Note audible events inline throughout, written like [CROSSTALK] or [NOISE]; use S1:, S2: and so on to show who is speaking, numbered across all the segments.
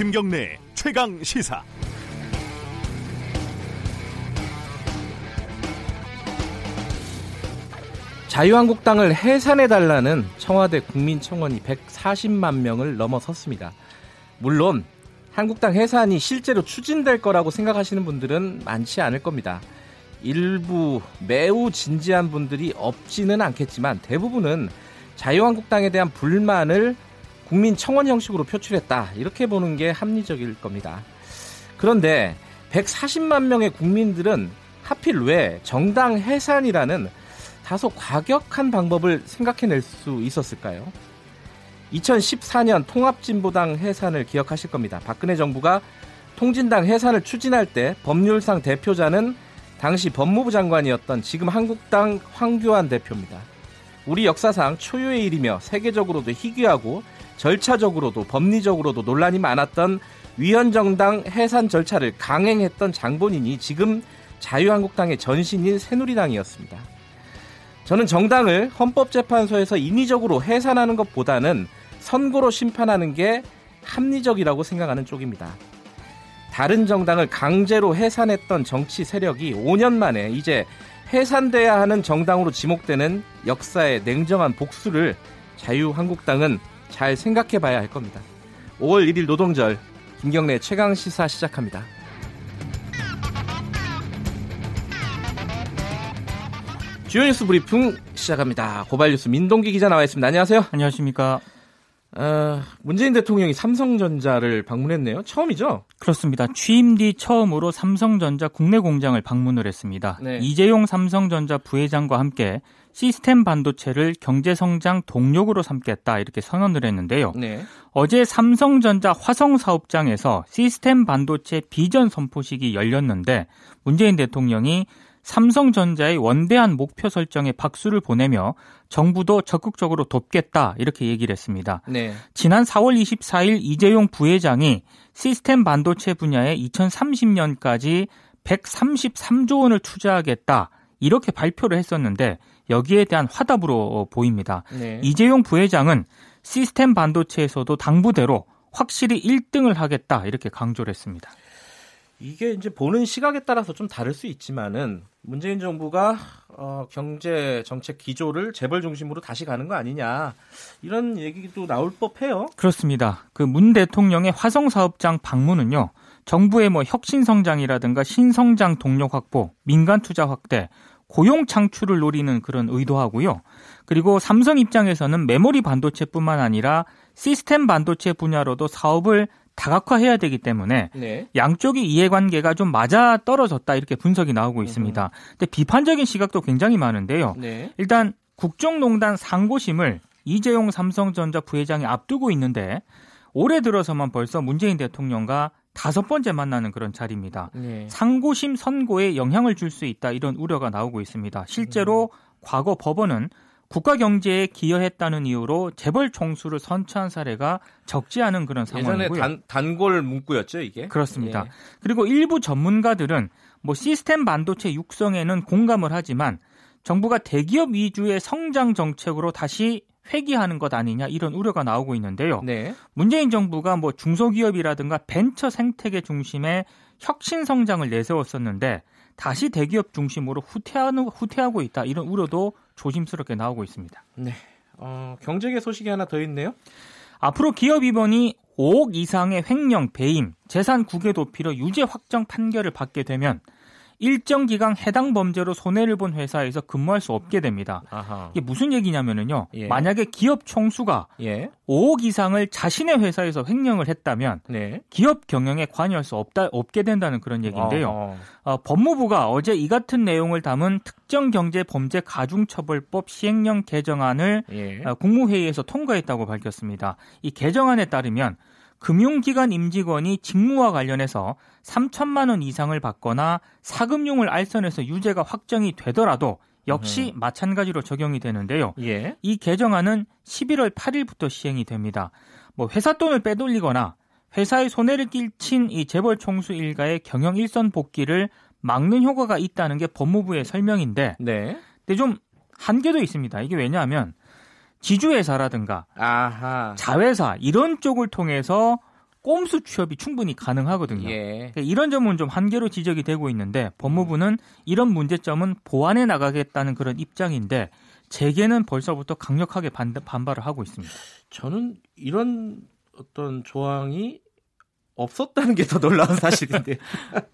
S1: 김경래 최강 시사.
S2: 자유한국당을 해산해 달라는 청와대 국민청원이 140만 명을 넘어섰습니다. 물론 한국당 해산이 실제로 추진될 거라고 생각하시는 분들은 많지 않을 겁니다. 일부 매우 진지한 분들이 없지는 않겠지만 대부분은 자유한국당에 대한 불만을 국민 청원 형식으로 표출했다. 이렇게 보는 게 합리적일 겁니다. 그런데 140만 명의 국민들은 하필 왜 정당 해산이라는 다소 과격한 방법을 생각해낼 수 있었을까요? 2014년 통합진보당 해산을 기억하실 겁니다. 박근혜 정부가 통진당 해산을 추진할 때 법률상 대표자는 당시 법무부 장관이었던 지금 한국당 황교안 대표입니다. 우리 역사상 초유의 일이며 세계적으로도 희귀하고 절차적으로도 법리적으로도 논란이 많았던 위헌정당 해산 절차를 강행했던 장본인이 지금 자유한국당의 전신인 새누리당이었습니다. 저는 정당을 헌법재판소에서 인위적으로 해산하는 것보다는 선고로 심판하는 게 합리적이라고 생각하는 쪽입니다. 다른 정당을 강제로 해산했던 정치 세력이 5년 만에 이제 해산돼야 하는 정당으로 지목되는 역사의 냉정한 복수를 자유한국당은 잘 생각해 봐야 할 겁니다. 5월 1일 노동절 김경래 최강 시사 시작합니다. 주요 뉴스 브리핑 시작합니다. 고발 뉴스 민동기 기자 나와 있습니다. 안녕하세요.
S3: 안녕하십니까.
S2: 어, 문재인 대통령이 삼성전자를 방문했네요. 처음이죠?
S3: 그렇습니다. 취임 뒤 처음으로 삼성전자 국내 공장을 방문을 했습니다. 네. 이재용 삼성전자 부회장과 함께 시스템 반도체를 경제 성장 동력으로 삼겠다 이렇게 선언을 했는데요. 네. 어제 삼성전자 화성 사업장에서 시스템 반도체 비전 선포식이 열렸는데 문재인 대통령이 삼성전자의 원대한 목표 설정에 박수를 보내며 정부도 적극적으로 돕겠다 이렇게 얘기를 했습니다. 네. 지난 4월 24일 이재용 부회장이 시스템 반도체 분야에 2030년까지 133조 원을 투자하겠다 이렇게 발표를 했었는데 여기에 대한 화답으로 보입니다. 네. 이재용 부회장은 시스템 반도체에서도 당부대로 확실히 1등을 하겠다 이렇게 강조를 했습니다.
S2: 이게 이제 보는 시각에 따라서 좀 다를 수 있지만은 문재인 정부가 어, 경제 정책 기조를 재벌 중심으로 다시 가는 거 아니냐 이런 얘기도 나올 법해요.
S3: 그렇습니다. 그 문 대통령의 화성 사업장 방문은요. 정부의 뭐 혁신 성장이라든가 신성장 동력 확보, 민간 투자 확대, 고용 창출을 노리는 그런 의도하고요. 그리고 삼성 입장에서는 메모리 반도체뿐만 아니라 시스템 반도체 분야로도 사업을 다각화해야 되기 때문에 네. 양쪽의 이해관계가 좀 맞아 떨어졌다 이렇게 분석이 나오고 있습니다. 음. 근데 비판적인 시각도 굉장히 많은데요. 네. 일단 국정농단 상고심을 이재용 삼성전자 부회장이 앞두고 있는데 올해 들어서만 벌써 문재인 대통령과 다섯 번째 만나는 그런 자리입니다. 네. 상고심 선고에 영향을 줄 수 있다 이런 우려가 나오고 있습니다. 실제로 음. 과거 법원은 국가 경제에 기여했다는 이유로 재벌 총수를 선처한 사례가 적지 않은 그런 상황이고요.
S2: 예전에 단, 단골 문구였죠, 이게.
S3: 그렇습니다. 예. 그리고 일부 전문가들은 뭐 시스템 반도체 육성에는 공감을 하지만 정부가 대기업 위주의 성장 정책으로 다시 회귀하는 것 아니냐 이런 우려가 나오고 있는데요. 네. 문재인 정부가 뭐 중소기업이라든가 벤처 생태계 중심의 혁신 성장을 내세웠었는데 다시 대기업 중심으로 후퇴하는, 후퇴하고 있다 이런 우려도 조심스럽게 나오고 있습니다.
S2: 네. 어, 경제계 소식이 하나 더 있네요.
S3: 앞으로 기업 입원이 5억 이상의 횡령, 배임, 재산 국외 도피로 유죄 확정 판결을 받게 되면 일정 기간 해당 범죄로 손해를 본 회사에서 근무할 수 없게 됩니다. 아하. 이게 무슨 얘기냐면은요. 예. 만약에 기업 총수가 예. 5억 이상을 자신의 회사에서 횡령을 했다면 네. 기업 경영에 관여할 수 없다 없게 된다는 그런 얘기인데요. 어, 법무부가 어제 이 같은 내용을 담은 특정 경제 범죄 가중처벌법 시행령 개정안을 예. 어, 국무회의에서 통과했다고 밝혔습니다. 이 개정안에 따르면 금융기관 임직원이 직무와 관련해서 3천만 원 이상을 받거나 사금융을 알선해서 유죄가 확정이 되더라도 역시 음. 마찬가지로 적용이 되는데요. 예. 이 개정안은 11월 8일부터 시행이 됩니다. 뭐 회사 돈을 빼돌리거나 회사에 손해를 끼친 이 재벌 총수 일가의 경영 일선 복귀를 막는 효과가 있다는 게 법무부의 설명인데, 네. 근데 좀 한계도 있습니다. 이게 왜냐하면 지주회사라든가 아하. 자회사 이런 쪽을 통해서 꼼수 취업이 충분히 가능하거든요.
S2: 예.
S3: 그러니까 이런 점은 좀 한계로 지적이 되고 있는데 법무부는 이런 문제점은 보완해 나가겠다는 그런 입장인데 재계는 벌써부터 강력하게 반, 반발을 하고 있습니다.
S2: 저는 이런 어떤 조항이 없었다는 게 더 놀라운 사실인데.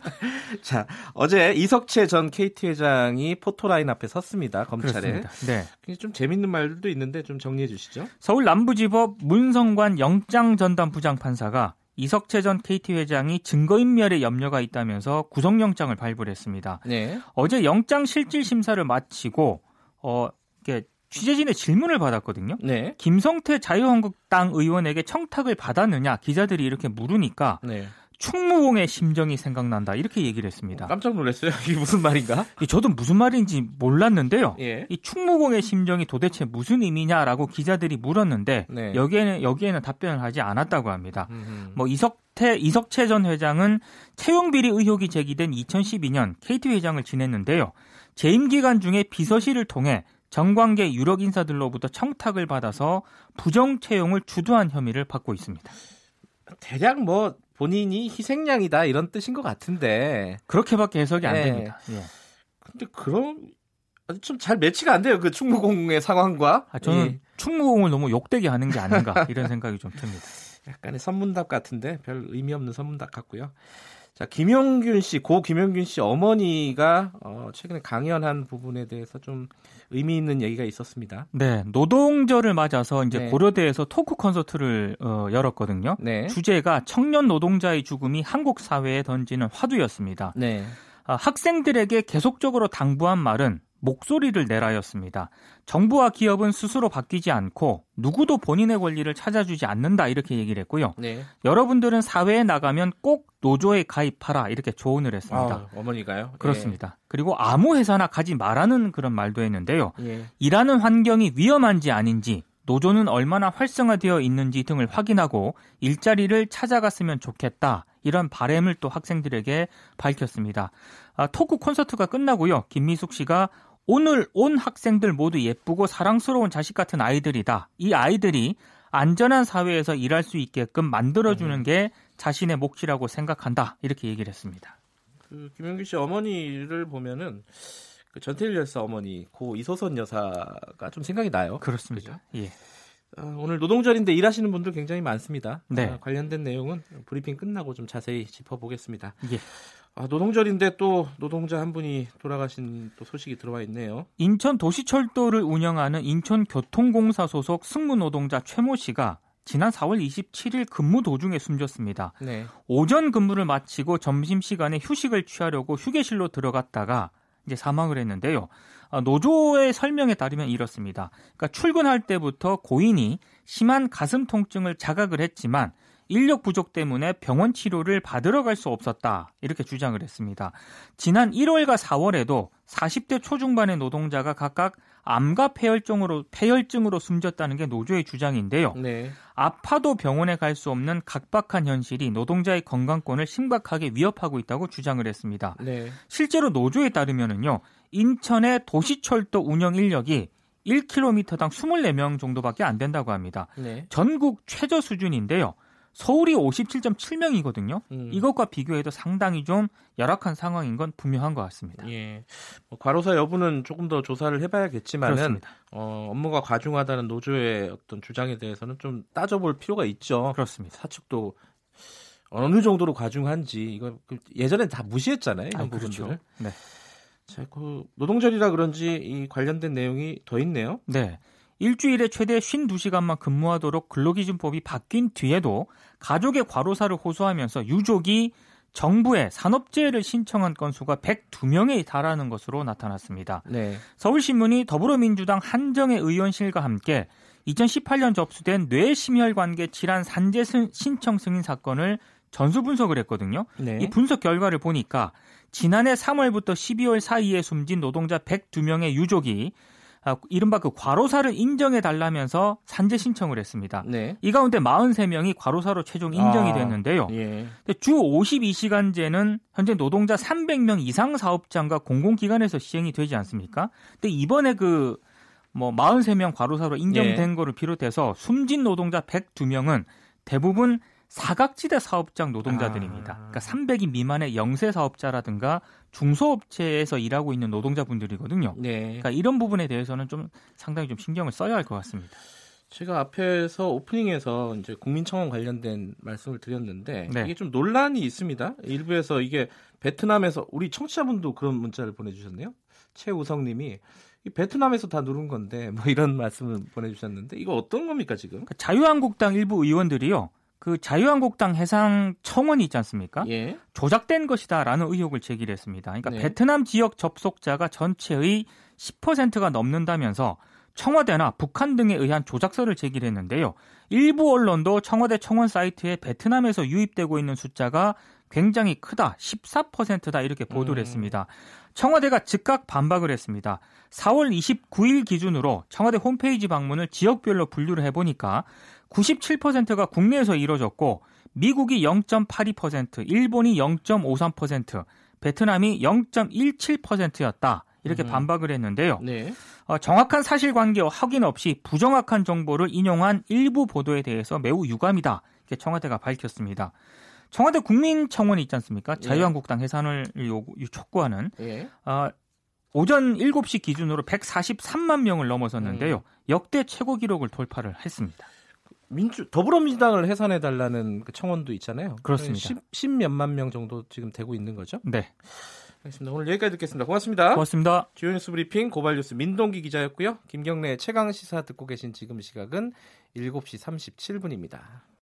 S2: [LAUGHS] 자, 어제 이석채 전 KT 회장이 포토라인 앞에 섰습니다. 검찰에.
S3: 그렇습니다. 네.
S2: 좀 재밌는 말들도 있는데 좀 정리해 주시죠.
S3: 서울 남부지법 문성관 영장 전담 부장판사가 이석채 전 KT 회장이 증거인멸에 염려가 있다면서 구속영장을 발부했습니다.
S2: 네.
S3: 어제 영장 실질 심사를 마치고 어 이게 취재진의 질문을 받았거든요.
S2: 네.
S3: 김성태 자유한국당 의원에게 청탁을 받았느냐 기자들이 이렇게 물으니까
S2: 네.
S3: 충무공의 심정이 생각난다 이렇게 얘기를 했습니다.
S2: 깜짝 놀랐어요. 이게 무슨 말인가?
S3: 저도 무슨 말인지 몰랐는데요.
S2: 예.
S3: 이 충무공의 심정이 도대체 무슨 의미냐라고 기자들이 물었는데
S2: 네.
S3: 여기에는 여기에는 답변을 하지 않았다고 합니다.
S2: 음흠.
S3: 뭐 이석태 이석채 전 회장은 채용 비리 의혹이 제기된 2012년 KT 회장을 지냈는데요. 재임 기간 중에 비서실을 통해 정관계 유력 인사들로부터 청탁을 받아서 부정 채용을 주도한 혐의를 받고 있습니다.
S2: 대략 뭐 본인이 희생양이다 이런 뜻인 것 같은데.
S3: 그렇게밖에 해석이 안
S2: 네.
S3: 됩니다. 예.
S2: 근데 그럼 좀 잘 매치가 안 돼요. 그 충무공의 상황과.
S3: 아, 저는
S2: 예.
S3: 충무공을 너무 욕되게 하는 게 아닌가 이런 생각이 좀 듭니다. [LAUGHS]
S2: 약간의 선문답 같은데 별 의미 없는 선문답 같고요. 자, 김용균 씨, 고 김용균 씨 어머니가 어, 최근에 강연한 부분에 대해서 좀 의미 있는 얘기가 있었습니다.
S3: 네, 노동절을 맞아서 이제
S2: 네.
S3: 고려대에서 토크 콘서트를 어, 열었거든요.
S2: 네.
S3: 주제가 청년 노동자의 죽음이 한국 사회에 던지는 화두였습니다.
S2: 네.
S3: 아, 학생들에게 계속적으로 당부한 말은 목소리를 내라였습니다. 정부와 기업은 스스로 바뀌지 않고 누구도 본인의 권리를 찾아주지 않는다 이렇게 얘기를 했고요.
S2: 네.
S3: 여러분들은 사회에 나가면 꼭 노조에 가입하라 이렇게 조언을 했습니다.
S2: 아, 어머니가요?
S3: 그렇습니다. 그리고 아무 회사나 가지 말라는 그런 말도 했는데요.
S2: 예. 예.
S3: 일하는 환경이 위험한지 아닌지, 노조는 얼마나 활성화되어 있는지 등을 확인하고 일자리를 찾아갔으면 좋겠다. 이런 바램을 또 학생들에게 밝혔습니다. 아, 토크 콘서트가 끝나고요. 김미숙 씨가 오늘 온 학생들 모두 예쁘고 사랑스러운 자식 같은 아이들이다. 이 아이들이 안전한 사회에서 일할 수 있게끔 만들어주는 게 자신의 몫이라고 생각한다. 이렇게 얘기를 했습니다.
S2: 그 김용균 씨 어머니를 보면은 그 전태일 여사 어머니 고 이소선 여사가 좀 생각이 나요.
S3: 그렇습니다. 예.
S2: 아, 오늘 노동절인데 일하시는 분들 굉장히 많습니다.
S3: 네.
S2: 아, 관련된 내용은 브리핑 끝나고 좀 자세히 짚어보겠습니다.
S3: 예.
S2: 아, 노동절인데 또 노동자 한 분이 돌아가신 또 소식이 들어와 있네요.
S3: 인천 도시철도를 운영하는 인천교통공사 소속 승무 노동자 최모 씨가 지난 4월 27일 근무 도중에 숨졌습니다.
S2: 네.
S3: 오전 근무를 마치고 점심 시간에 휴식을 취하려고 휴게실로 들어갔다가 이제 사망을 했는데요. 아, 노조의 설명에 따르면 이렇습니다. 그러니까 출근할 때부터 고인이 심한 가슴 통증을 자각을 했지만 인력 부족 때문에 병원 치료를 받으러 갈 수 없었다. 이렇게 주장을 했습니다. 지난 1월과 4월에도 40대 초중반의 노동자가 각각 암과 폐혈증으로 폐혈증으로 숨졌다는 게 노조의 주장인데요.
S2: 네.
S3: 아파도 병원에 갈 수 없는 각박한 현실이 노동자의 건강권을 심각하게 위협하고 있다고 주장을 했습니다.
S2: 네.
S3: 실제로 노조에 따르면은요, 인천의 도시철도 운영 인력이 1km당 24명 정도밖에 안 된다고 합니다.
S2: 네.
S3: 전국 최저 수준인데요. 서울이 57.7명이거든요.
S2: 음.
S3: 이것과 비교해도 상당히 좀 열악한 상황인 건 분명한 것 같습니다.
S2: 예. 뭐 과로사 여부는 조금 더 조사를 해봐야겠지만은. 어, 업무가 과중하다는 노조의 어떤 주장에 대해서는 좀 따져볼 필요가 있죠.
S3: 그렇습니다.
S2: 사측도 어느 정도로 과중한지 이거 그 예전엔 다 무시했잖아요. 이런
S3: 아이,
S2: 부분들을.
S3: 그렇죠. 네.
S2: 자, 그 노동절이라 그런지 이 관련된 내용이 더 있네요.
S3: 네. 일주일에 최대 52시간만 근무하도록 근로기준법이 바뀐 뒤에도 가족의 과로사를 호소하면서 유족이 정부에 산업재해를 신청한 건수가 102명에 달하는 것으로 나타났습니다.
S2: 네.
S3: 서울신문이 더불어민주당 한정혜 의원실과 함께 2018년 접수된 뇌심혈관계 질환 산재 승- 신청 승인 사건을 전수 분석을 했거든요.
S2: 네.
S3: 이 분석 결과를 보니까 지난해 3월부터 12월 사이에 숨진 노동자 102명의 유족이 아, 이른바 그 과로사를 인정해 달라면서 산재 신청을 했습니다.
S2: 네.
S3: 이 가운데 43명이 과로사로 최종 인정이
S2: 아,
S3: 됐는데요.
S2: 예.
S3: 주 52시간제는 현재 노동자 300명 이상 사업장과 공공기관에서 시행이 되지 않습니까? 근데 이번에 그뭐 43명 과로사로 인정된
S2: 예.
S3: 거를 비롯해서 숨진 노동자 102명은 대부분 사각지대 사업장 노동자들입니다.
S2: 아.
S3: 그러니까 300인 미만의 영세 사업자라든가 중소업체에서 일하고 있는 노동자분들이거든요.
S2: 네.
S3: 그러니까 이런 부분에 대해서는 좀 상당히 좀 신경을 써야 할 것 같습니다.
S2: 제가 앞에서 오프닝에서 이제 국민청원 관련된 말씀을 드렸는데
S3: 네.
S2: 이게 좀 논란이 있습니다. 일부에서 이게 베트남에서 우리 청취자분도 그런 문자를 보내주셨네요. 최우성님이 이 베트남에서 다 누른 건데 뭐 이런 [LAUGHS] 말씀을 보내주셨는데 이거 어떤 겁니까 지금?
S3: 그러니까 자유한국당 일부 의원들이요. 그 자유한국당 해상 청원이 있지 않습니까?
S2: 예.
S3: 조작된 것이다라는 의혹을 제기했습니다. 그러니까
S2: 네.
S3: 베트남 지역 접속자가 전체의 10%가 넘는다면서 청와대나 북한 등에 의한 조작서를 제기했는데요. 일부 언론도 청와대 청원 사이트에 베트남에서 유입되고 있는 숫자가 굉장히 크다, 14%다 이렇게 보도를
S2: 음.
S3: 했습니다. 청와대가 즉각 반박을 했습니다. 4월 29일 기준으로 청와대 홈페이지 방문을 지역별로 분류를 해 보니까 97%가 국내에서 이루어졌고 미국이 0.82%, 일본이 0.53%, 베트남이 0.17%였다. 이렇게
S2: 음.
S3: 반박을 했는데요.
S2: 네.
S3: 어, 정확한 사실관계 확인 없이 부정확한 정보를 인용한 일부 보도에 대해서 매우 유감이다. 이렇게 청와대가 밝혔습니다. 청와대 국민청원이 있지 않습니까?
S2: 예.
S3: 자유한국당 해산을 요구, 촉구하는
S2: 예.
S3: 어, 오전 7시 기준으로 143만 명을 넘어섰는데요. 역대 최고 기록을 돌파를 했습니다.
S2: 민주 더불어민주당을 해산해 달라는 그 청원도 있잖아요.
S3: 그렇습니다.
S2: 10, 10 몇만 명 정도 지금 되고 있는 거죠.
S3: 네.
S2: 알겠습니다. 오늘 여기까지 듣겠습니다. 고맙습니다.
S3: 고맙습니다.
S2: 주요 뉴스 브리핑 고발 뉴스 민동기 기자였고요. 김경래 최강 시사 듣고 계신 지금 시각은 7시 37분입니다.